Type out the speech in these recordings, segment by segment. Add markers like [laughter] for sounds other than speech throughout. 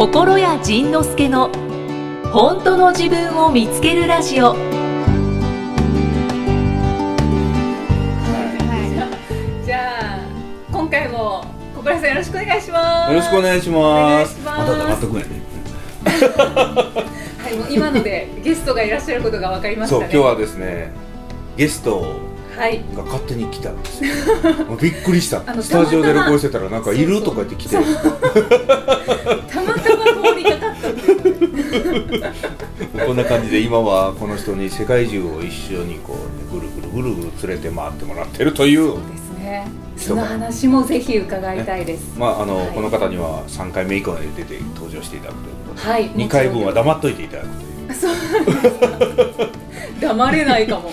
心谷仁之助の本当の自分を見つけるラジオ。じゃあ今回も小倉さんよろしくお願いします。よろしくお願いします。まだ黙っとくんやね。[laughs] はいもう今のでゲストがいらっしゃることが分かりましそう、たね今日はですね、ゲストはいが勝手に来たんですよ。も [laughs] うびっくりしたあの。スタジオで録音してたら、なんかいるとか言って来て。[laughs] たまたま通りかかったこんな感じで、今はこの人に世界中を一緒にこう、ね、ぐるぐるぐるぐる連れて回ってもらってるという。ですねその話もぜひ伺いたいです、まあ、あの、はいこの方には3回目以降で出て登場していただくということで。はい2回分は黙っといていただくという。黙れないかも。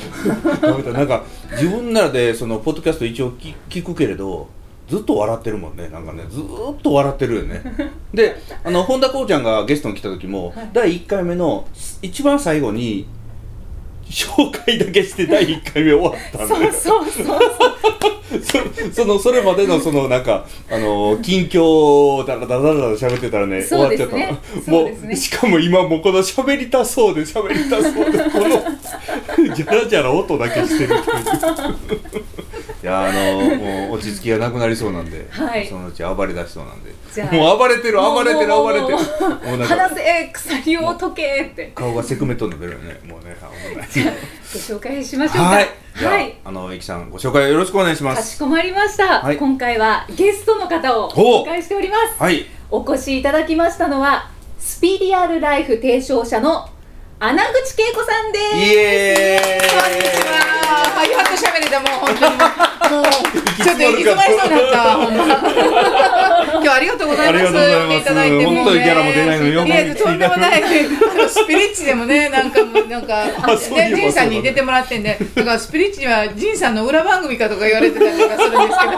なんか自分ならでそのポッドキャスト一応聞聞くけれどずっと笑ってるもんね。なんかねずーっと笑ってるよね。であの本田こうちゃんがゲストに来た時も、はい。第1回目の一番最後に紹介だけして第1回目終わったんでそうそうそうそう。[laughs] そ [laughs] そのそれまでのそのなんかあの近況をだらだらだらだら喋ってたらね終そうですわっちゃった。のね。もそうしかも今もうこの喋りたそうで喋りたそうでこのじゃらじゃら音だけしてるといういやあのもう落ち着きがなくなりそうなんで、はい。そのうち暴れ出しそうなんで。もう暴れてる暴れてる暴れてる。もう話せ鎖を解けって。顔がせくめとんでるよね。もうね危ない。[laughs] ご紹介しましょうか。はい。はい。あのいきさんご紹介よろしくお願いしまかすしこまりました、はい。今回はゲストの方をお迎えしております。はい。お越しいただきましたのはスピリアルライフ提唱者の穴口恵子さんですイエーイあー、やっと喋れた、もう本当に。もう、ちょっと行き詰まりそうになった、ほんま。今日はありがとうございます。ありがとうございただいて本当にギャラも出ないのによくいや、とんでもない。あのスピリッチでもね、なんかもう、なんか、ね、ジンさんに出てもらってんで、だからスピリッチにはジンさんの裏番組かとか言われてたりとかするんですけど。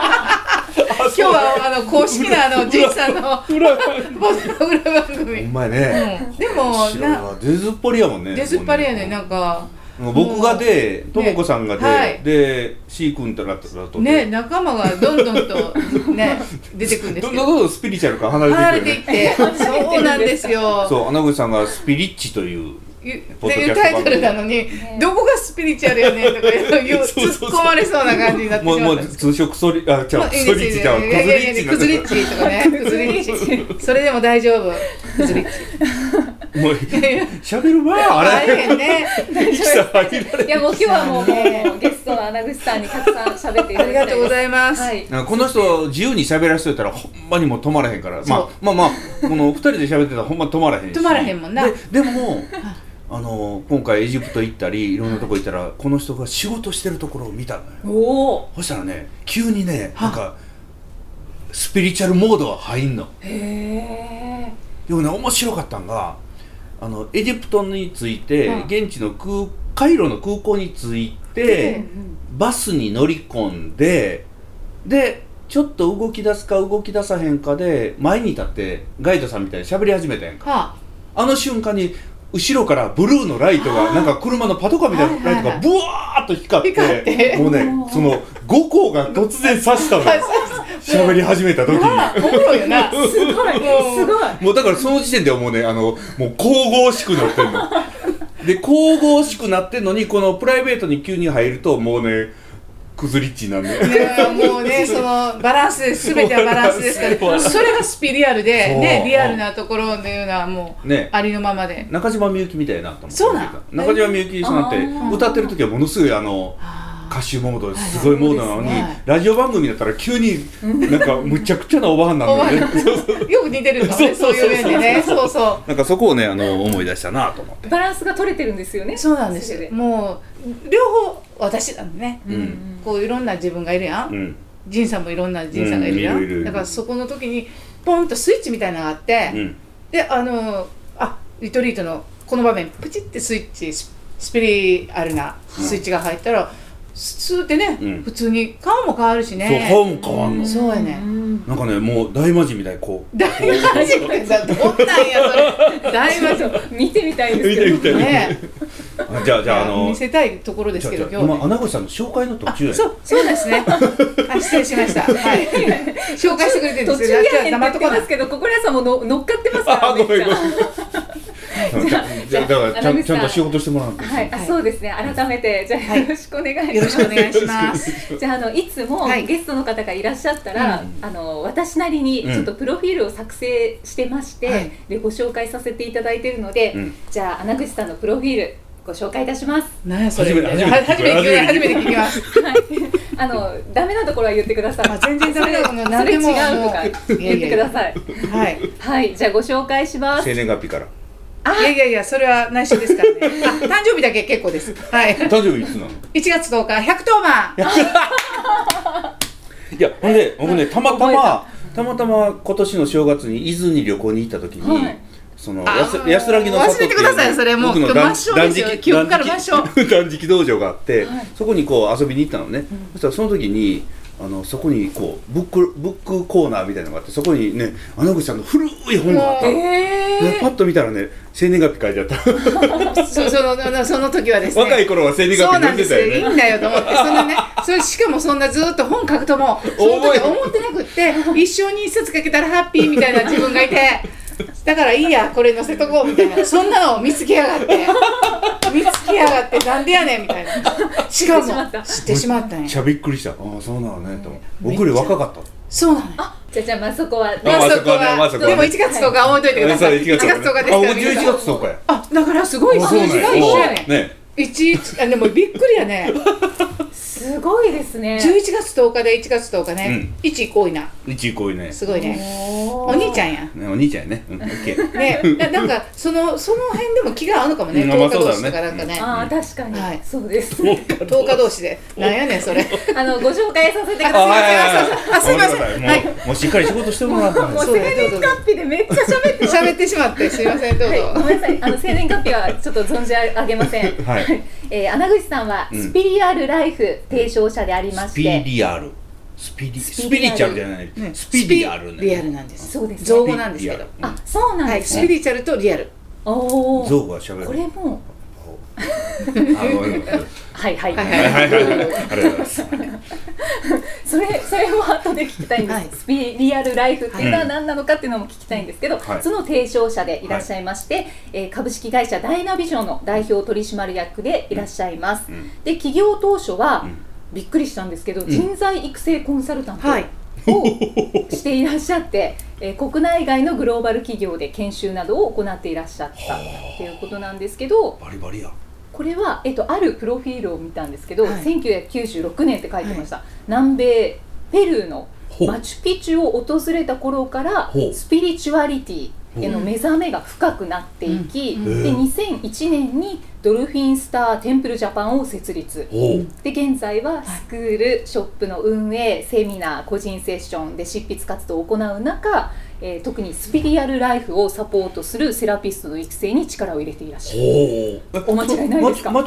今日はあの公式なあのジンさんの裏番 [laughs] 裏番組。ほんまやね、うん、でもなわ。出ずっぱりやもんね出ずっぱりやねもなんか。うもう僕がでともこさんがで、はい。で C 君とらとらとね仲間がどんどんとね [laughs] 出てくるんですどんけど。どんどんどんスピリチュアルから離れ離れていくよねていって。[laughs] そうなんですよ。そう穴口さんがスピリッチというっていうタイトルなのに、どこがスピリチュアルやねんとか [laughs] 言うそうそうそう。突っ込まれそうな感じになってしもうもう通称クソリあじゃあまあクソリッチじゃん。いいですいやいやいやククズリッチチとかねクズリッチ。それでも大丈夫。クズリッチ。[laughs] もう喋るわあ大れ変ね。生きさ入られいやもう今日はもうもうゲストの穴口さんにたくさん喋っていただきたいありがとうございます、はい。この人自由に喋らせといたらほんまにもう止まらへんから。まあまあまあこの二人で喋ってたらほんま止まらへんし。止まらへんもんな。ででもあの今回エジプト行ったりいろんなとこ行ったらこの人が仕事してるところを見たのよ。おお。そしたらね急にねなんかスピリチュアルモードが入んの。へえ。でもね面白かったんがあのエジプトに着いて、うん。現地の空カイロの空港に着いて、バスに乗り込んででちょっと動き出すか動き出さへんかで前に立ってガイドさんみたいに喋り始めたやんか。はあの瞬間に後ろからブルーのライトがなんか車のパトカーみたいなライトがブワーッと光って,、もうねその5個が突然刺したのよ。喋り始めた時に。[laughs] すごい。すごい。もうだからその時点ではもうねあのもう神々しくなってんの。で神々しくなってんのにこのプライベートに急に入るともうねくずりっちになんでね、もうね、[laughs] そのバランスです、すべてはバランスですから、それがスピリアルで、ね、リアルなところっていうのはもう、ね。ありのままで。中島みゆきみたいなと思ってそうなん中島みゆきさんって歌ってる時はものすごいあの歌手モードですごいモードなのに、はいはい。ラジオ番組だったら急になんかむちゃくちゃなおばはんなんだよね。よく似てるのね、そういう面でね、そうそなんかそこをねあの思い出したなと思って。バランスが取れてるんですよね。う。そうなんです。よ。もう、両方私なんでね、うん。こういろんな自分がいるや。うん。んジンさんもいろんなジンさんがいるやうん。いるいるいる。ん。だからそこの時に、ポンとスイッチみたいなのがあって、うん。で、あの、あ、リトリートのこの場面、プチってスイッチ、ススピリアルなスイッチが入ったら、スーってね、うん。普通に顔も変わるしそうね。顔も変わんの。そうやね。んなんかねもう大魔神みたいにこう。大魔神ってさどんなんやそれ。大魔神。見てみたいですけど。[laughs] ね。あ [laughs] じゃあじゃああの見せたいところですけど今日穴口さんの紹介の途中そうそうですね。あ失礼しました。はい。[laughs] 紹介してくれてるん途中やねとこてますけど心屋さんもの乗っかってますからあごめんごめん。めっちゃ。じゃあじゃあだからちゃちゃんと仕事してもらうんですはい、あそうですね。改めてじゃよろしくお願いします、よろしくお願いします。じゃああのいつもはい。ゲストの方がいらっしゃったら、うん。あの私なりにちょっとプロフィールを作成してまして、はい。でご紹介させていただいているので、うん。じゃあ穴口さんのプロフィールご紹介いたします。何やそれ。初めては初めて聞き初めて初めて聞きます。はい、あのダメなところは言ってください。あ全然ダメなのそれ何でも違うとか言ってください。はい。はい、じゃあご紹介します。生年月日から。いやいやいやそれは内緒ですからね。あ誕生日だけ結構です。はい。誕生日いつなの？1月10日110番 [laughs] いやほんで僕ねたまたまたまたま今年の正月に伊豆に旅行に行った時に、はいそのあ安らぎの里っていう忘れてください。それもう僕の抹消ですよ。断食記憶から抹消 [laughs] 断食道場があって、はい。そこにこう遊びに行ったのね、そしたらその時にあのそこにこうブックブックコーナーみたいなのがあってそこにね穴口さんの古い本があったの、えでパッと見たらね生年月日書いてあった。[laughs] そ [laughs] そのその時はですね。若い頃は生年月日そうなんですよ。読んでたよね。いいんだよと思って。そのねそれしかもそんなずっと本書くともその時は思ってなくって一生に一冊書けたらハッピーみたいな自分がいてだからいいやこれ載せとこうみたいな。そんなのを見つけやがって。見つけやがってなんでやねんみたいな。しかも知ってしまった。知ってしまったんや。めっちゃびっくりした。ああそうなのね。と僕より若かったそうなの。よじゃあじゃあまあそこは、まあまあそこまあはでも1月10日覚えといてください。そう1月1月10日ですからあ僕11月10日や。あだからすごい数字が一緒やねん。ね。一あでもびっくりやねす。ごいですね。11月10日で1月10日ね、一1多いな。1位こういうね。すごいね。おお兄ちゃんや。ねお兄ちゃんやね。うんオッケー。ねななんかそのその辺でも気が合うのかもね。うん10日同士とかなんかね。ああ確かに、はい。そうです。10日同士。で。なんやねんそれ。あのご紹介させてくだあはいはいさい。はい。あすいません。はい。もうしっかり仕事してもらったんです。もう生年月日でめっちゃ喋って。喋ってしまってすいませんどうぞ、はい、ごめんなさい。あの生年月日はちょっと存じ上げません。はい。えー、穴口さんはうん。スピリアルライフ提唱者でありまスピして、リアル。スピリスピリアル。スピリチュアルじゃない。ね。スピリアルね。リアルなんです。そうですね。造語なんですけど。あ、そうなんはいですね。スピリチュアルとリアル。おお。象がしゃべる。これもはいはい。はい。はいはい。はいはいありがとうござい。ますそれそれも後で聞きたいんです、はい。スピリアルライフっていうのは何なのかっていうのも聞きたいんですけど、はい。その提唱者でいらっしゃいまして、えー株式会社ダイナビジョンの代表取締役でいらっしゃいます、うん。で起業当初は、うん。びっくりしたんですけど、ん。人材育成コンサルタントはい。をしていらっしゃって、えー国内外のグローバル企業で研修などを行っていらっしゃったっていうことなんですけどバリバリやこれは、えっと、あるプロフィールを見たんですけど、はい。1996年って書いてました、南米ペルーのマチュピチュを訪れた頃からスピリチュアリティへの目覚めが深くなっていき、うん。で2001年にドルフィンスターテンプルジャパンを設立。で現在はスクール、ショップの運営セミナー個人セッションで執筆活動を行う中、えー特にスピリアルライフをサポートするセラピストの育成に力を入れていらっしゃる。おお間違いないですか？間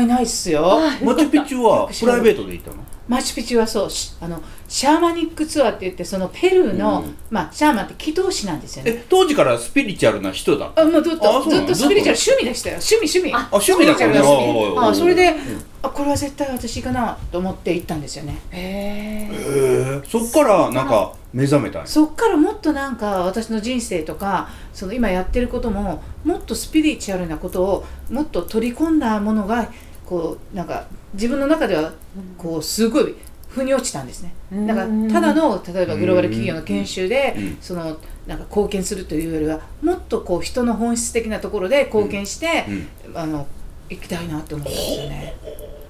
違いないっすよマチュピチュはプライベートで行ったの？マチュピチュはそうしあのシャーマニックツアーって言ってそのペルーの、うん。まあシャーマンって祈祷師なんですよね。え当時からスピリチュアルな人だった。あもうずっあとずっとスピリチュアル趣味でしたよ趣味趣味ああ趣味だったねあそれで、うん。あこれは絶対私かなと思って行ったんですよね。へえそっからなんか目覚めたそっからもっとなんか私の人生とかその今やってることももっとスピリチュアルなことをもっと取り込んだものがこうなんか自分の中ではこうすごい腑に落ちたんですね。だからただの例えばグローバル企業の研修でうん。そのなんか貢献するというよりはもっとこう人の本質的なところで貢献して、うん。あの行きたいなって思ったんですよね。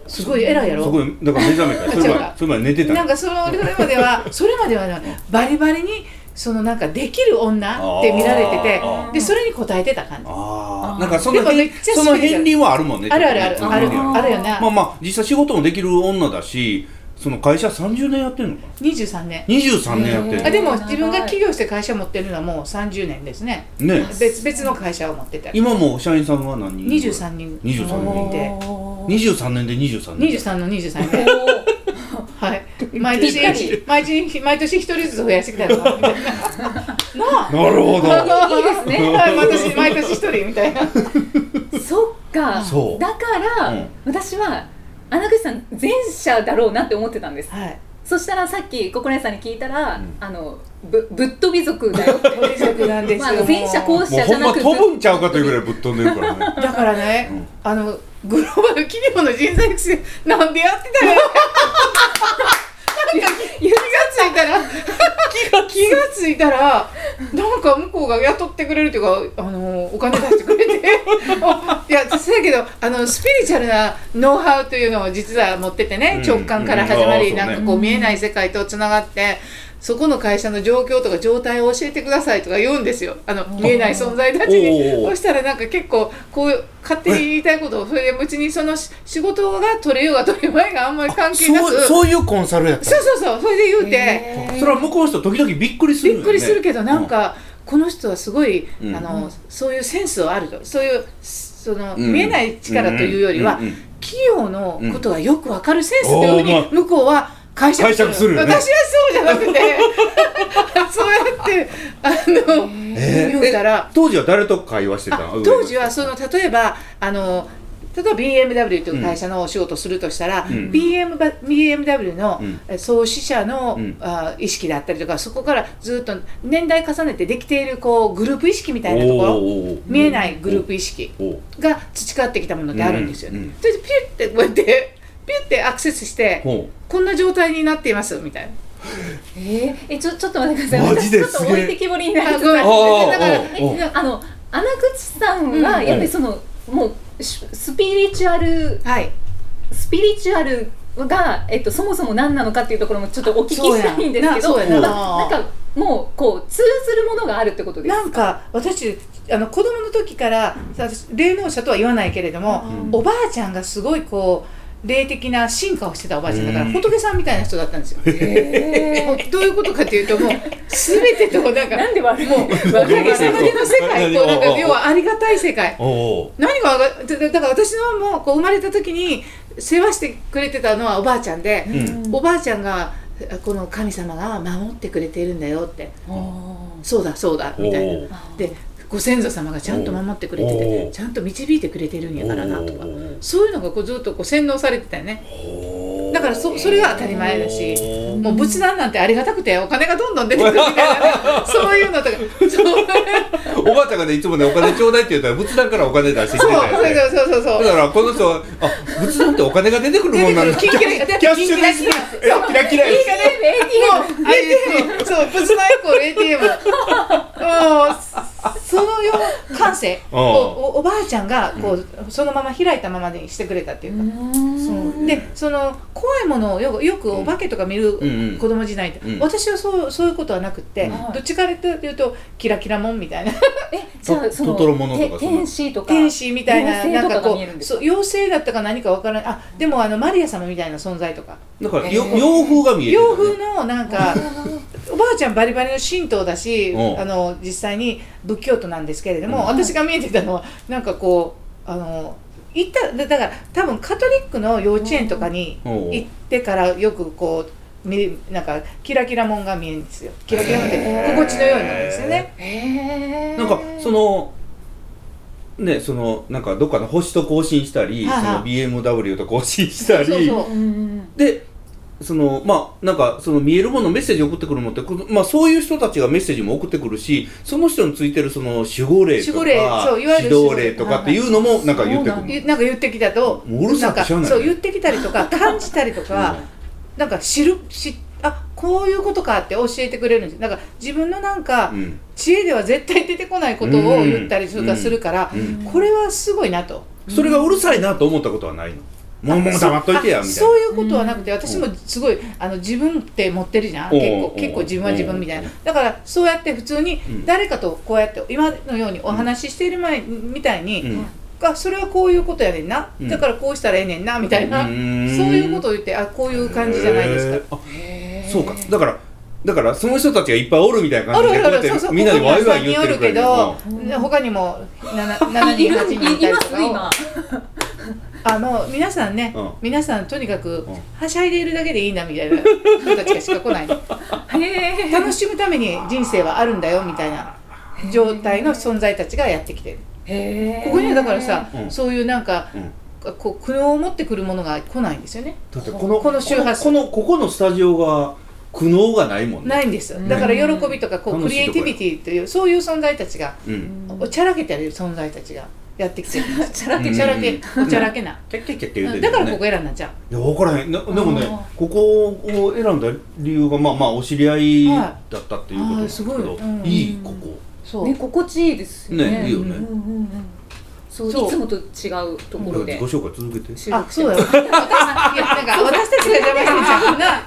すごい偉いやろ？そこでだから目覚めた。[laughs] それまで寝てた。なんかそのそれまではそれまではねバリバリにそのなんかできる女って見られててでそれに応えてた感じ。あなんかそのその片鱗はあるもんねあるあるあるあるあるよねまあまあ実際仕事もできる女だしその会社30年やってるのか23年。な23年やってるあでも自分が起業して会社持ってるのはもう30年ですね。ね。別別の会社を持ってたり今も社員さんは何人23人。23人。いておー23年で23年。23の23年はい。[laughs] 毎年毎年毎年一人ずつ増やしてきたのみたいな。な [laughs] あ。なるほど。いいですね。[laughs] はい毎年毎年一人みたいな。そっか。そう。だから、うん。私は穴口さん前者だろうなって思ってたんです。はい。そしたらさっき心根さんに聞いたら、うん。あのぶぶっ飛び族だよって。鳥族なんですよ。まあ、前者後者じゃなくほんま飛ぶんちゃうかというぐらいぶっ飛んでるからね。だからね、うん。あのグローバル企業の人材育成なんでやってたのなんか気がついたら気が気がついたらなんか向こうが雇ってくれるっていうかあのお金出してくれて。[laughs] いやそうやけどあのスピリチュアルなノウハウというのを実は持っててね、うん。直感から始まり、うん。なんかこう見えない世界とつながって。そこの会社の状況とか状態を教えてくださいとか言うんですよ。あの見えない存在たちに。そしたらなんか結構こう勝手に言いたいことをそれで別にそのし仕事が取れようが取れまいがあんまり関係なく。そうそういうコンサルやった。そうそうそうそれで言うて。それは向こうの人時々びっくりするよね。びっくりするけどなんかこの人はすごいうん。あのそういうセンスはあると。そういうそのうん。見えない力というよりはうんうん企業のことがよくわかるセンスというふうに向こうは解釈する解釈する。よね。私はそうじゃなくて。[laughs] そうやってあのえー。言うたら。え当時は誰と会話してた当時はその例えばあの例えば BMW という会社のお仕事をするとしたら、うん。BM BMW の創始者の、うん。あ意識だったりとかそこからずっと年代重ねてできているこうグループ意識みたいなところ見えないグループ意識が培ってきたものってあるんですよね。うん。うん。それでピュッてこうやってピュッてアクセスしてほこんな状態になっていますみたいな。[laughs] えーえちょちょっと待ってください。私ちょっと置いてきぼりになりつつあごめん。あーだからあの穴口さんはやっぱりその、もうしスピリチュアルはい。スピリチュアルが、えっと、そもそも何なのかっていうところもちょっとお聞きしたいんですけどななんかもうこう通ずるものがあるってことですなんか私あの子供の時から私霊能者とは言わないけれども、うん。おばあちゃんがすごいこう霊的な進化をしてたおばあちゃんだから、うん。仏さんみたいな人だったんですよ。へもうどういうことかというともう全てとなんかー [laughs] なんで悪いもうおかげさまでの世界となんか要はありがたい世界。おお何がだだから私のもうこう生まれた時に世話してくれてたのはおばあちゃんで、うん。おばあちゃんがこの神様が守ってくれているんだよって。あーそうだそうだみたいな。でご先祖様がちゃんと守ってくれておてーちゃんと導いてくれてるんやからなとか。そういうのがこうずっとこう洗脳されてたよね。だからそそれが当たり前だしもう仏壇なんてありがたくてお金がどんどん出てくるみたいなね [laughs] そういうのとか。おばあちゃんがねいつもねお金ちょうだいって言ったら仏壇からお金出してきてそうたよね。そうそうそうそうだからこの人はあ仏壇ってお金が出てくるもんなんだ。キンキラキャッシュレスキンキラえキラキラいいかね ATM もう ATM そう仏壇イコール ATM もうそのような感性。おおばあちゃんがこうそのまま開いたままにしてくれたっていうか。そう。でその怖いものをよくよくお化けとか見るうんうん。子供時代って、うん。私はそうそういうことはなくって、うん。どっちかというとキラキラもんみたいな。えじゃあそのトトロものとかてその。天使とか天使みたいななんかこうそう妖精だったか何かわからないあでもあのマリア様みたいな存在とか。だからよえー。洋風が見えてたね。洋風のなんかおばあちゃんバリバリの神道だしうん。あの実際に仏教徒なんですけれども、うん。私が見えてたのはなんかこうあの行っただだから多分カトリックの幼稚園とかにうん。行ってからよくこう見なんかキラキラもんが見えるんですよ。キラキラもんって心地のようになるんですよね。なんかそのねそのなんかどっかの星と交信したり、はいはい。その BMW と交信したり。そうそう。うんでそのまあなんかその見えるものメッセージ送ってくるものってまあそういう人たちがメッセージも送ってくるしその人についてるその守護霊とか守護霊。そういわゆる指導霊とかっていうのもなんか言ってくるはいはいゆなんか言ってきたともううるさくしゃあないんかそう言ってきたりとか感じたりとか、なんか知る知あこういうことかって教えてくれるんです。なんか自分のなんかうん。知恵では絶対出てこないことを言ったりするかするから、うん。これはすごいなと。それがうるさいなと思ったことはないの？もうもう黙っといてやみたいな。あそういうことはなくて私もすごいあの自分って持ってるじゃん。結構結構自分は自分みたいな。だからそうやって普通にうん。誰かとこうやって今のようにお話ししている前みたいに、うんあそれはこういうことやねんな、うん。だからこうしたらええねんなみたいな、そういうことを言ってあこういう感じじゃないですか。そうか。だからだからその人たちがいっぱいおるみたいなあ感じでるあるある、こうやってそうそう、みんなでワイワイここには3人おるけ言ってるからど、他にも 7, 7人、いる8人いた [laughs] いりとかあの皆さんね、うん。皆さんとにかくん。はしゃいでいるだけでいいなみたいな人たちがしか来ない。楽しむために人生はあるんだよみたいな状態の存在たちがやってきてるここにはだからさ、うん。そういうなんかうん。こう苦悩を持ってくるものが来ないんですよね。だってこのこの周波数。このここのスタジオが苦悩がないもんね。ないんです。うん。だから喜びとかこうクリエイティビティというそういう存在たちがうん。おちゃらけてる存在たちがやってきてるんですチャラうんおちゃらけおちゃらけな、だからここ選んだんじゃん。いや分からへんなでもねあここを選んだ理由がまあまあお知り合いだったっていうことですけど、はいあーすごい。うん。いいここそう、ね心地いいですよね。ねいいよね。うんうんうん。そうそう。いつもと違うところで。自己紹介続けて。収あそう録してます。だよ私いやなんか私たちが邪魔してゃんな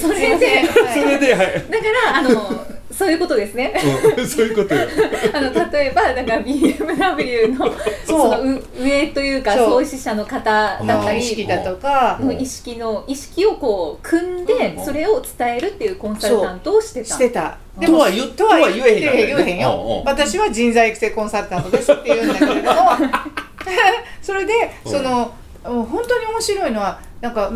それでそれではい、だからあのそういうことですね。うん、[laughs] そういうことよ。[laughs] あの例えばだから BMW の [laughs] そのう上というか創始者の方だった意識りだとか意識の意識をこう組んでうん。それを伝えるっていうコンサルタントをしてた。してた。でとは言とは言えとは言えへんからね言えへんよ。うんうん。私は人材育成コンサルタントですって言うんだけれどもそれでうんその本当に面白いのはなんか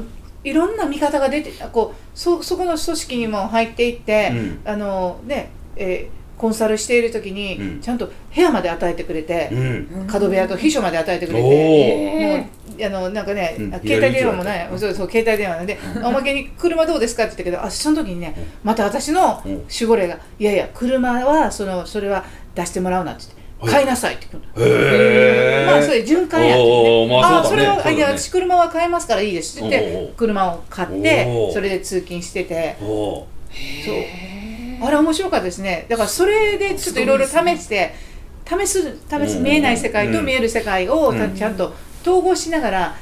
いろんな見方が出てこうそそこの組織にも入っていって、うん。あのね、えーコンサルしている時に、うん。ちゃんと部屋まで与えてくれて、うん。角部屋と秘書まで与えてくれおて。ー。もうあのなんかね、携帯電話も左ないそうそう携帯電話なんで、[laughs] おまけに車どうですかって言ったけどあその時にね、また私のうん。守護霊が「いやいや車はそのそれは出してもらうな」って言って「買いなさい」って言うの。へえまあそれ循環やってね。まあそれは、そうだね。いや私車は買えますからいいですって言って車を買ってそれで通勤してて。そう。あれ面白かったですね。だからそれでちょっといろいろ試して試す試すうん。見えない世界と見える世界をちゃんと統合しながら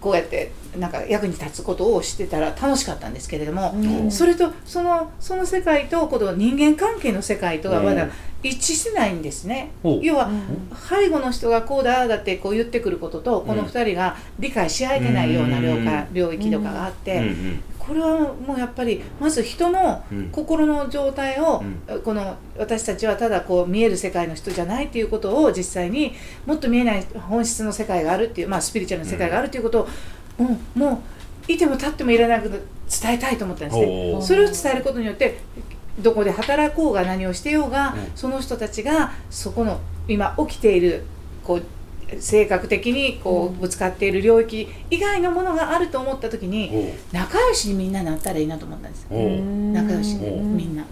こうやってなんか役に立つことをしてたら楽しかったんですけれども、うん。それとそのその世界とこの人間関係の世界とはまだうん。一致してないんですね。要はうん。背後の人がこうだだってこう言ってくることとこの2人が理解し合えてないような領うん。下領域とかがあって、これはもうやっぱりまず人のうん。心の状態を、うこの私たちはただこう見える世界の人じゃないっていうことを実際にもっと見えない本質の世界があるっていう、まあ、スピリチュアルな世界があるっていうことを、うん。もういても立ってもいらなく伝えたいと思ったんですね。それを伝えることによってどこで働こうが何をしてようが、うん。その人たちがそこの今起きているこう性格的にこうぶつかっている領域以外のものがあると思った時に仲良しにみんななったらいいなと思ったんです仲良しう。んみんな。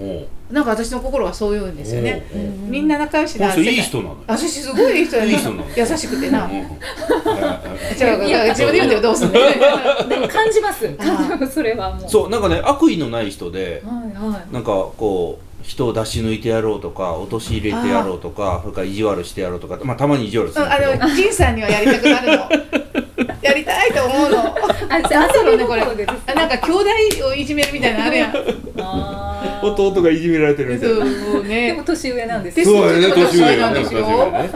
なんか私の心はそう言うんですよね。みんな仲良しなこの人いい人なの。よ私すごいいい人だねいい人なの。優しくてな。[laughs] 自分で言うんだよどうすんの？でも感じます。感じますそれはもう。そうなんかね悪意のない人でなんかこう人を出し抜いてやろうとか陥れてやろうとかそれから意地悪してやろうとかまあたまに意地悪すうんあるけど。の仁さんにはやりたくなるの。[laughs] やりたいと思うの。あなんだろうねこれ。あなんか兄弟をいじめるみたいなのあるやん。あー。弟がいじめられてるみたいそうなもうでねも年上なんです。でよそうやね年上やね年上年上やね。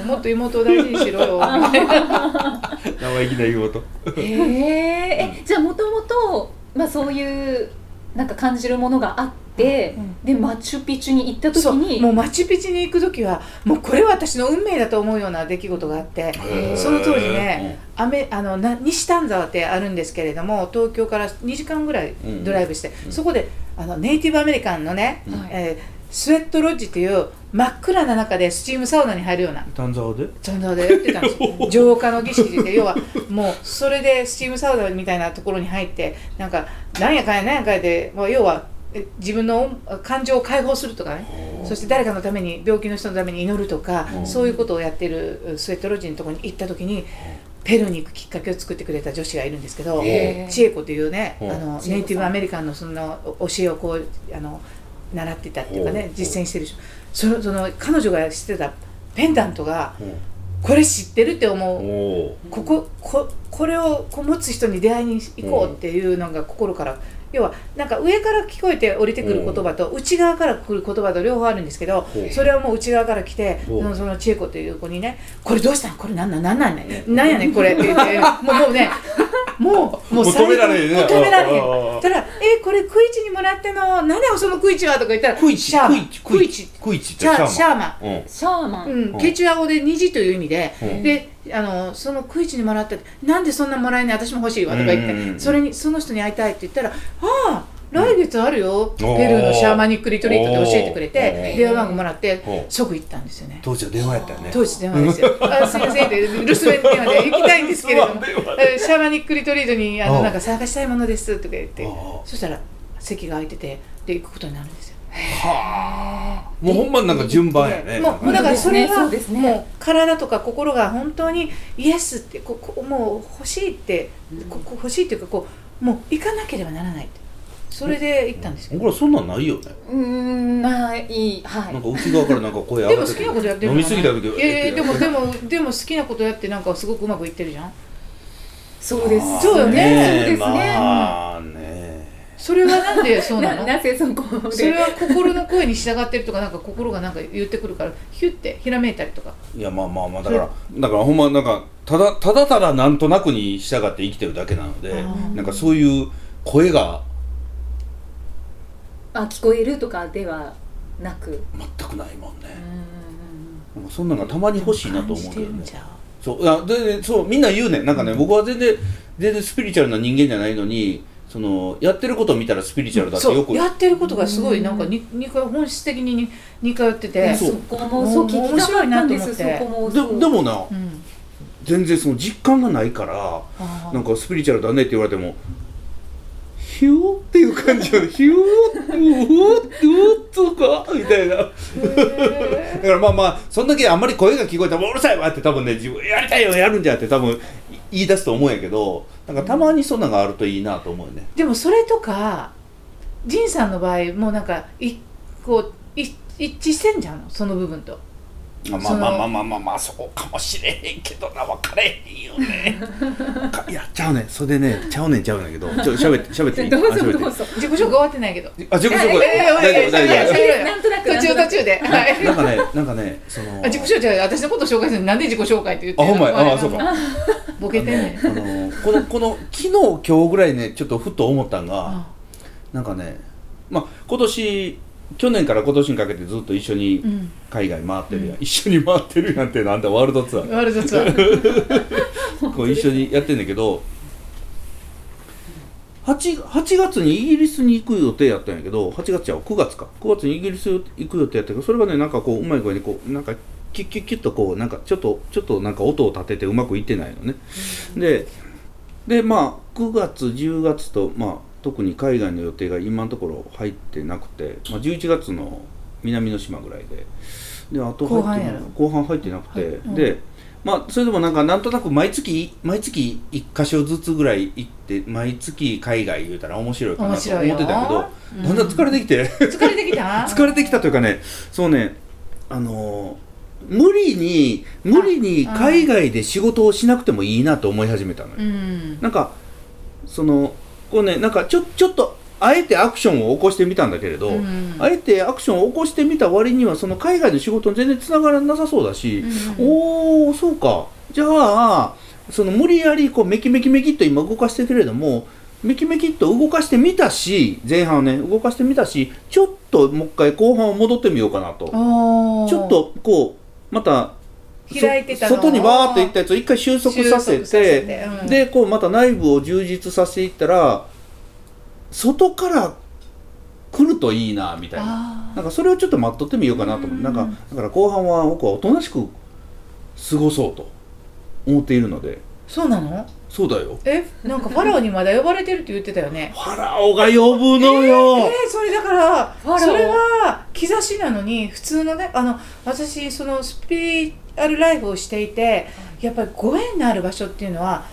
うんもっと妹を大事にしろよ。[laughs] 生意気な妹。へええじゃあもともとまあそういうなんか感じるものがあって、うんでマチュピチュに行った時にもうマチュピチュに行く時はもうこれは私の運命だと思うような出来事があってその当時ねアメあのな西丹沢ってあるんですけれども東京から2時間ぐらいドライブして、うん。そこであのネイティブアメリカンのね、うん。はいえースウェットロッジっていう真っ暗な中でスチームサウナに入るような。丹沢で？ちゃんとでやってたんですよ。[laughs] 浄化の儀式で。要はもうそれでスチームサウナみたいなところに入ってなんかなんやかんやなんやかんやで、まあ、要はえ自分の感情を解放するとかね。そして誰かのために病気の人のために祈るとかう。んそういうことをやってるスウェットロッジのところに行った時にペルーに行くきっかけを作ってくれた女子がいるんですけどへー千恵子というねあう。んのネイティブアメリカンのその教えをこうあの習ってたっていうかねう。ん実践してる人。そのその彼女がしてたペンダントがう。んこれ知ってるって思う。おここここれを持つ人に出会いに行こうっていうのが心から、要はなんか上から聞こえて降りてくる言葉と内側から来る言葉と両方あるんですけどう。んそれはもう内側から来てう。んそのその千恵子という子にね「これどうしたん？これなんなんなんなんなんやねんこれ」って言ってもうもうね [laughs] もうもうもう止められへん。ねもう止められへん。たら「えこれクイチにもらっての？何だよそのクイチは」とか言ったらクイチシャーマン。クイチクイチクイチってシャーマン。うんシャーマン、うん。うん。ケチュア語で虹という意味で、うん。であのそのクイチにもらってなんでそんなもらえない私も欲しいわとか言って、うんうんうん。それにその人に会いたいって言ったらああ来月あるよ、うん。ペルーのシャーマニックリトリートで教えてくれおてー。電話番号もらって即行ったんですよね。当時は電話やったよね。当時電話ですよ「あすいません」って留守電電話で行きたいんですけれども [laughs] シャーマニックリトリートにあのなんか参加したいものですとか言ってそしたら席が空いててで行くことになるんですよはあ。もうほんまなんか順番やね。もうもうだからそれはそうですねもう体とか心が本当にイエスってここもう欲しいってここ欲しいっていうかこうもう行かなければならないってそれで行ったんですよ。僕らそんなんないよねうーんないはい。なんか内側からなんか声上でがっても好きなことやってる飲みすぎた時いやいやでもでもでも好きなことやってなんかすごくうまくいってるじゃん？そうです。そうよね。そうですね。まあねそれはなんで [laughs] そうなの？なぜそこで？それは心の声に従ってるとかなんか心がなんか言ってくるからヒュッてひらめいたりとか。いやまあまあまあだからだからほんまなんかただただただなんとなくに従って生きてるだけなのでなんかそういう声があ聞こえるとかではなく？全くないもんね。うんなんかそんなんがたまに欲しいなと思うけどね。そういやででそうみんな言うねん。なんかね僕は全然全然スピリチュアルな人間じゃないのにそのやってることを見たらスピリチュアルだってよく。やってることがすごいなんかにに本質的にに似通っててそこもそう聞きたかったんです。そ面白いなとこもでもなうん。全然その実感がないからなんかスピリチュアルだねって言われてもヒューっていう感じよね。[laughs] ヒューうーってうーとかみたいな。だからまあまあそんだけあんまり声が聞こえたらうるさいわって多分ね自分やりたいよやるんじゃって多分言い出すと思うんやけどなんかたまにそんなのがあるといいなと思うよね。でもそれとか仁さんの場合もうなんかいこうい一致してんじゃんその部分と。まあまあまあまあまあまあまあそうかもしれへんけどな分かれへんよね。か [laughs] いやちゃうねん。それでねちゃうねんちゃうねんけど。[laughs] ちょ喋って喋っていい？どうぞどうぞ。自己紹介終わってないけど。あ自己紹介い。やいやいや大丈夫大いやいや丈いやなんとなく途中途中ではい夫なんかねなんかねそのあ自己紹介私のこと紹介するのなんで自己紹介って言ってあほんまやれあそうかボケてんねんあのこのこの昨日今日ぐらいねちょっとふっと思ったんがあなんかねまあ今年去年から今年にかけてずっと一緒にうん。海外回ってるやん、[laughs] 一緒に回ってるやんってなんだワールドツアー。[laughs] ワールドツアー。[laughs] こう一緒にやってんだけど 8, 8月にイギリスに行く予定やったんやけど8月や9月か。9月にイギリス行く予定やったけどそれがねなんかこううまい具合にこうなんかキュッキュッキュッとこうなんかちょっとちょっとなんか音を立ててうまくいってないのね、ででまあ9月10月とまあ特に海外の予定が今のところ入ってなくて、まあ、11月の南の島ぐらいで。であと後半後半入ってなくて、はい。うん。でまあそれでもなんかなんとなく毎月毎月1箇所ずつぐらい行って毎月海外言うたら面白いかなと思ってたけど、うん。だんだん疲れてきて。疲れてきた？[laughs] 疲れてきたというかねそうねあのー無理に無理に海外で仕事をしなくてもいいなと思い始めたのよ、うん。なんかそのこうねなんかちょちょっとあえてアクションを起こしてみたんだけれど、うん。あえてアクションを起こしてみた割にはその海外の仕事に全然つながらなさそうだし、うんおおそうか。じゃあその無理やりこうメキメキメキっと今動かしてるけれどもメキメキっと動かしてみたし前半をね動かしてみたしちょっともう一回後半を戻ってみようかなと。ちょっとこうまたそ開いてたのを。外にバーっといったやつを一回収束させててうん。でこうまた内部を充実させていったら外から来るといいなみたいな。あなんかそれをちょっと待っとってみようかなと思ってなんかだから後半は僕はおとなしく過ごそうと思っているので。ーそうなの？そうだよ。え？なんかファラオにまだ呼ばれてるって言ってたよね。ファラオが呼ぶのえよ、ー、それだからファラオ。それは兆しなのに普通のねあの私そのスピリチュアルライフをしていてやっぱりご縁のある場所っていうのは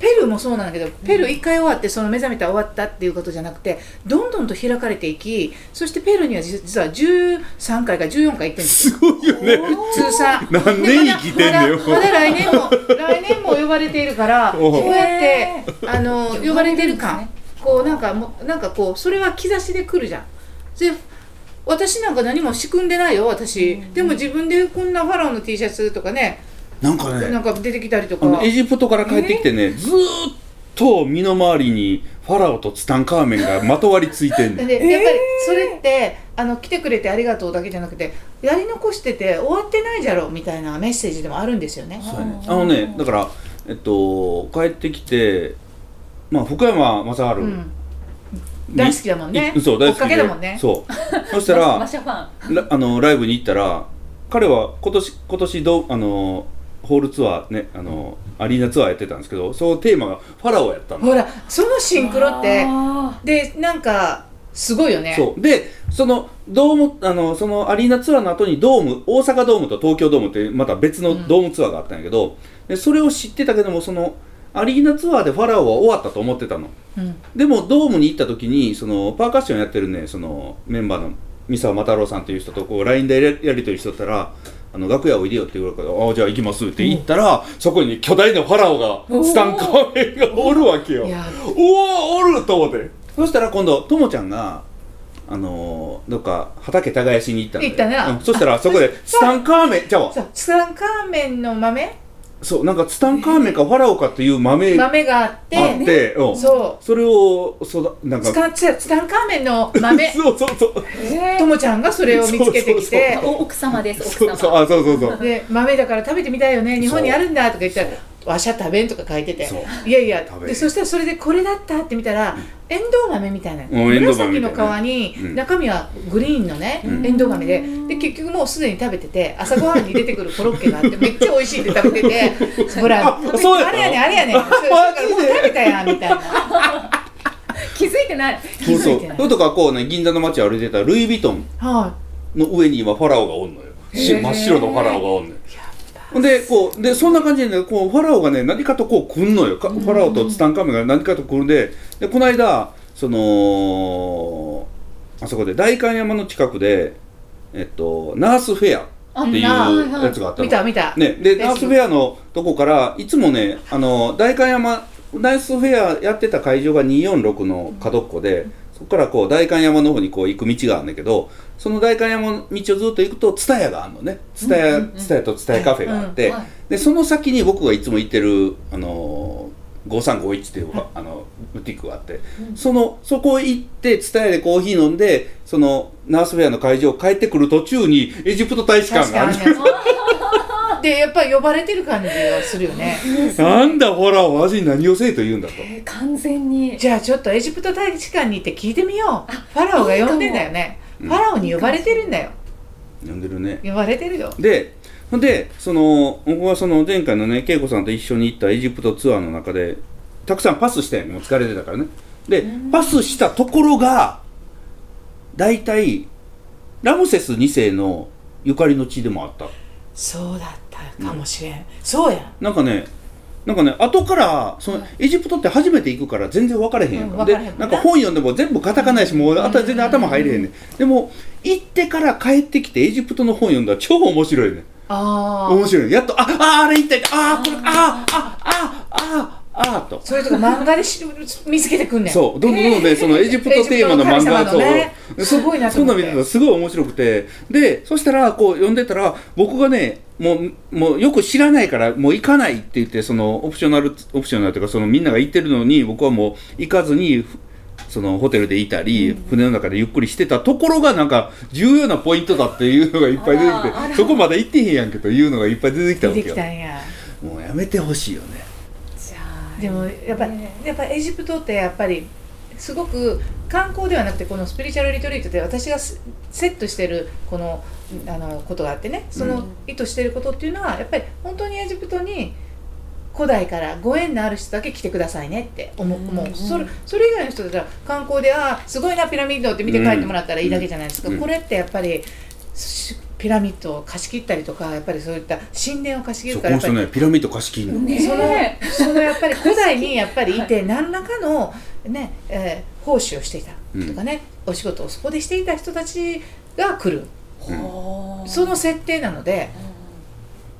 ペルーもそうなんだけどペルー1回終わってその目覚めたら終わったっていうことじゃなくてどんどんと開かれていきそしてペルーには実実は13回か14回行ってるんですすごいよね。通算。何年生きてんのよ。でまだまだ来年も来年も呼ばれているから [laughs] こうやってあの呼ばれてる感。こうなんかもうなんかこうそれは兆しで来るじゃん。で私なんか何も仕組んでないよ私、でも自分でこんなファラオの T シャツとかねなんかねなんか出てきたりとか。エジプトから帰ってきてね、ずーっと身の回りにファラオとツタンカーメンがまとわりついてんねんでやっぱりそれってあの来てくれてありがとうだけじゃなくてやり残してて終わってないじゃろみたいなメッセージでもあるんですよね。そうやね。あのねだからえっと帰ってきてまあ福山雅治、うん大好きだもんね。いそう大好きで。追っかけだもんね。そう。そしたマらシャファン。ラ [laughs] あのライブに行ったら彼は今年今年どうあのホールツアーねあのアリーナツアーやってたんですけどそのテーマがファラオやったの。ほらそのシンクロってあでなんかすごいよね。そう。でそのドームあのそのアリーナツアーの後にドーム大阪ドームと東京ドームってまた別のドームツアーがあったんやけど、でそれを知ってたけどもそのアリーナツアーでファラオは終わったと思ってたの。うん。でもドームに行った時にそのパーカッションやってるねそのメンバーの三沢又郎さんっていう人とこう LINE でやりやり取りしとったら「あの楽屋おいでよ」って言われたから「ああじゃあ行きます」って言ったら、そこに巨大なファラオがツタンカーメンがおるわけよ。おおおると思って。そしたら今度ともちゃんがあのーどっか畑耕しに行ったんだよ行ったなうん。そしたらそこでツタンカーメンじゃう。ツタンカーメンの豆そうなんかツタンカーメンかファラオかっていう豆が豆があってあって、うん。そそれをそだなんうか。ツタンツタンカーメンの豆。[laughs] そうそうそう。ともちゃんがそれを見つけてきて。お奥様です奥様。そうそうあそうそうそう。で豆だから食べてみたいよね。日本にあるんだとか言ったらわしゃ食べんとか書いてて。いやいや。でそしたらそれでこれだったって見たらエンドウ豆みたいな。紫の皮にうん中身はグリーンのね。うん。エンドウ豆で。で結局もうすでに食べてて朝ごはんに出てくるコロッケがあって [laughs] めっちゃ美味しいって食べてて。ほらあれやねんあれやねだからもう食べたやんみたいな。[laughs] 気づいてない。そうそう。気づいてない。それとかこうね銀座の街歩いてたらルイ・ヴィトンはの上に今ファラオがおんのよ。真っ白のファラオがおんのよでこうでそんな感じでねこうファラオがね何かとこう来んのよ。かファラオとツタンカーメンが何かと来るんで。でこの間そのあそこで代官山の近くでえっとナースフェアあっていうはいやつがあったの。見た見た。ね、ででナースフェアのとこからいつもねあの代官山ナースフェアやってた会場が246の角っこで、そこからこう代官山の方にこう行く道があるんだけどその代官山の道をずっと行くと蔦屋があるのね。蔦屋うんうんうん。蔦屋と蔦屋カフェがあって、でその先に僕がいつも行ってるあの5351っていう、あのブティックがあって、そのそこ行って蔦屋でコーヒー飲んでそのナースフェアの会場帰ってくる途中にエジプト大使館があるでやっぱり呼ばれてる感じはするよね。[laughs] なんだほらわしに何をせえと言うんだと。えー完全に。じゃあちょっとエジプト大使館に行って聞いてみよう。ファラオが呼んでんだよね。うんファラオに呼ばれてるんだよ。呼んでるね。呼ばれてるよ。でほんでその僕はその前回のね恵子さんと一緒に行ったエジプトツアーの中でたくさんパスしたよね。もう疲れてたからね。でパスしたところが大体ラムセス2世のゆかりの地でもあった。そうだったかもしれん、そうやなんかねなんかね後からそのエジプトって初めて行くから全然分かれへんやんうんか、でな。なんか本読んでも全部カタカナやしもうあとは全然頭入れへんねん。でも行ってから帰ってきてエジプトの本読んだら超面白いねん。ああ面白い。やっとあああれ行った行ったあこれああああああと。それとか漫画でし見つけてくんねん。そう。どんどんどんどんねそのエジプトテーマの漫画エジプトの神様のね。そう。すごいなとそんな思って。の見てたらすごい面白くて。でそしたらこう読んでたら僕がねもうもうよく知らないからもう行かないって言ってそのオプショナルオプショナルというかそのみんなが行ってるのに僕はもう行かずにふそのホテルでいたり、船の中でゆっくりしてたところがなんか重要なポイントだっていうのがいっぱい出てきてそこまで行ってへんやんけというのがいっぱい出てきたわ出けよ。てきたんや。もうやめてほしいよね。じゃあでもやっぱね。やっぱエジプトってやっぱりすごく観光ではなくてこのスピリチュアルリトリートで私がセセットしてるこのあのことがあってねその意図してることっていうのはやっぱり本当にエジプトに古代からご縁のある人だけ来てくださいねって思ううんもうそれそれ以外の人だったら観光でああすごいなピラミッドって見て帰ってもらったらいいだけじゃないですか、うん。これってやっぱりしピラミッドを貸し切ったりとかやっぱりそういった神殿を貸し切るからやっぱりねピラミッド貸し切んの、ねそのえ。そのやっぱり古代にやっぱりいて何らかのね、えー奉仕をしていたとかね、お仕事をそこでしていた人たちが来る。ほーその設定なので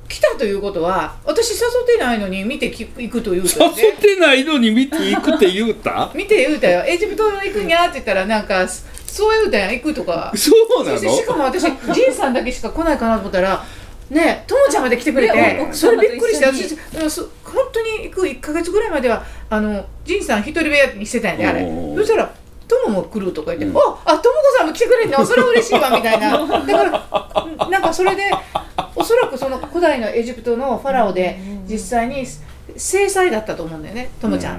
来たということは私誘ってないのに見てき行くというと、誘ってないのに見て行くって言うた？[laughs] 見て言うたよ。エジプト行くんやって言ったらなんかそう言うたやん行くとか。そうなの？そしかも私仁さんだけしか来ないかなと思ったらねともちゃんまで来てくれて、それびっくりして私本当に行く1か月ぐらいまではあの仁さん一人部屋にしてたんやであれ。そしたらトモも来るとか言って「うん。ああともこさんも来てくれんの [laughs] それは嬉しいわ」みたいな。だからなんかそれでおそらくその古代のエジプトのファラオで実際に制裁だったと思うんだよねともちゃん、う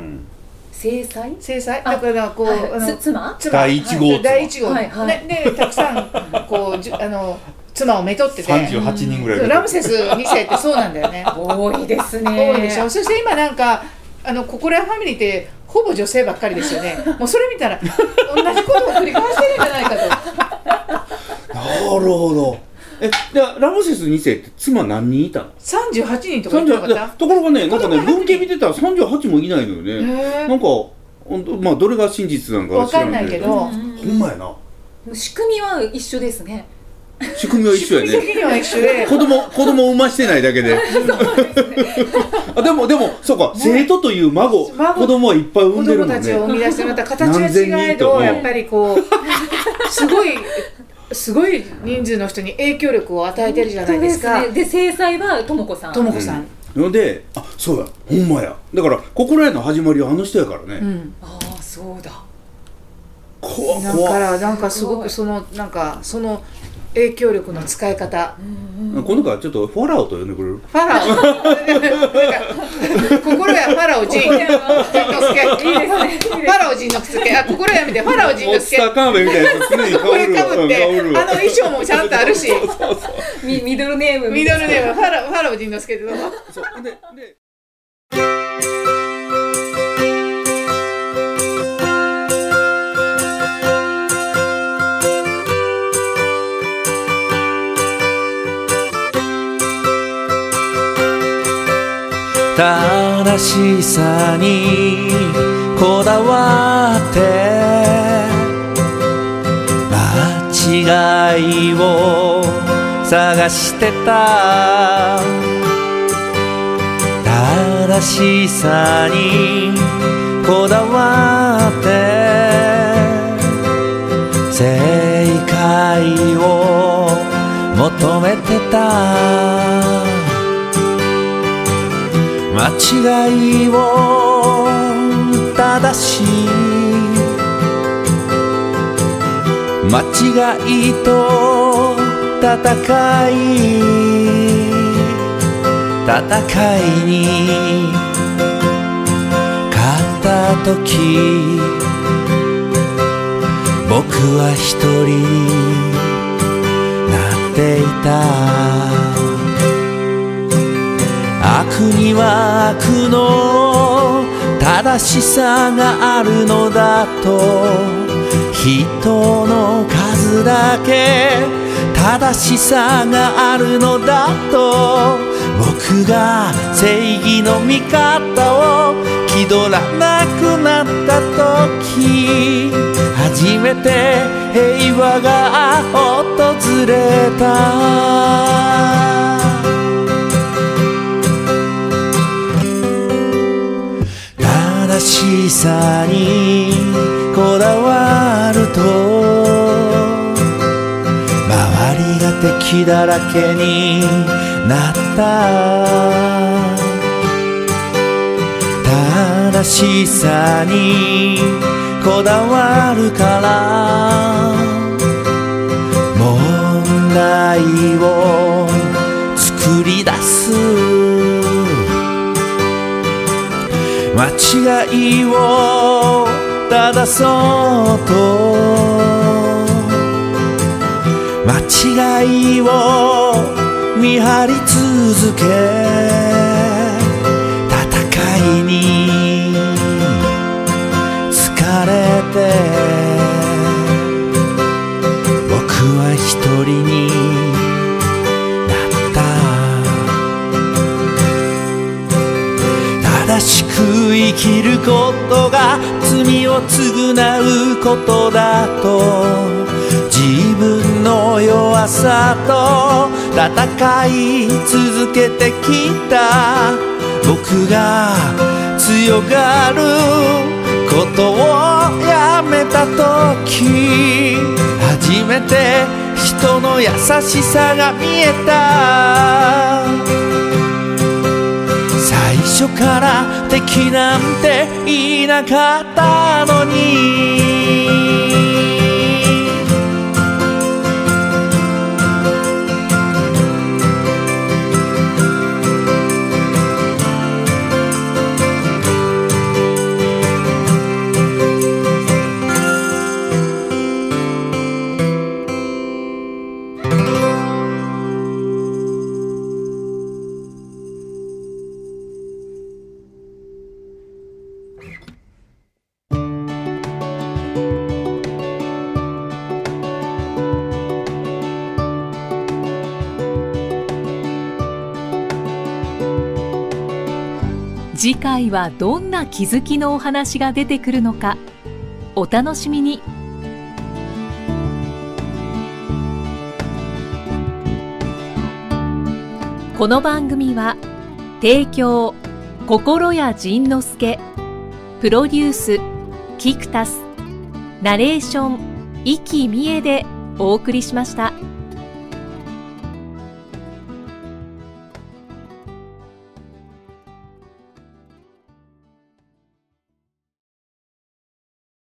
制裁制裁あだからこう、はいあのつ妻？妻。第一号妻。第一号、はいはい。ねでたくさんこうじゅあの妻をめとってて。38人ぐらいラムセス2世ってそうなんだよね。多いですね。多いでしょ。そして今なんかあのココレアファミリーってほぼ女性ばっかりですよね。もうそれ見たら同じことを繰り返してるんじゃないかと。[laughs] なるほどえでラムセス2世って妻何人いたの？38人とか言ってなか38った？ところがねなんかね文献見てたら38もいないのよね。へなんかまあどれが真実なのかはわか知らんけど。んないけど。ほんまやな。仕組みは一緒ですね。仕組みは一緒やね。仕組み的には一緒で。子供子供を産ましてないだけで。あでもでもそうか生徒という孫孫。子供はいっぱい産子んでるもん供たちをね生み出してまた形は何千人違えどやっぱりこうすごいすごい人数の人に影響力を与えてるじゃないですか。ですね。で制裁はとも子さん。とも子さん、のであそうやほんまや。だから心得の始まりはあの人やからね、うん、ああそうだ。だ怖っ怖っ。からなんかすごくそのなんかその影響力の使い方。今度からちょっとファラオと呼んでくれる？ファラオ。心やファラオ仁仁之助 [laughs] いいですねファラオ仁之助あ心やめてファラオ仁モン之助スターカーメンみたいなやつ常にこれかぶうんってあの衣装もちゃんとあるし。ミミドルネーム。ミドルネームファラファラオ仁之助ってどうぞ。そう。でで正しさにこだわって間違いを探してた。正しさにこだわって正解を求めてた。間違いを正し間違いと戦い戦いに勝った時僕は一人なっていた。悪には悪の正しさがあるのだと。人の数だけ正しさがあるのだと。僕が正義の味方を気取らなくなった時。初めて平和が訪れた。しさにこだわると周りが敵だらけになった。正しさにこだわるから問題を作り出す。間違いを正そうと。間違いを見張り続け。償うことだと。自分の弱さと戦い続けてきた。僕が強がることをやめた時初めて人の優しさが見えた。初から敵なんていなかったのに。回はどんな気づきのお話が出てくるのかお楽しみにこの番組は提供心谷仁之助プロデュースキクタスナレーション生きみえでお送りしました。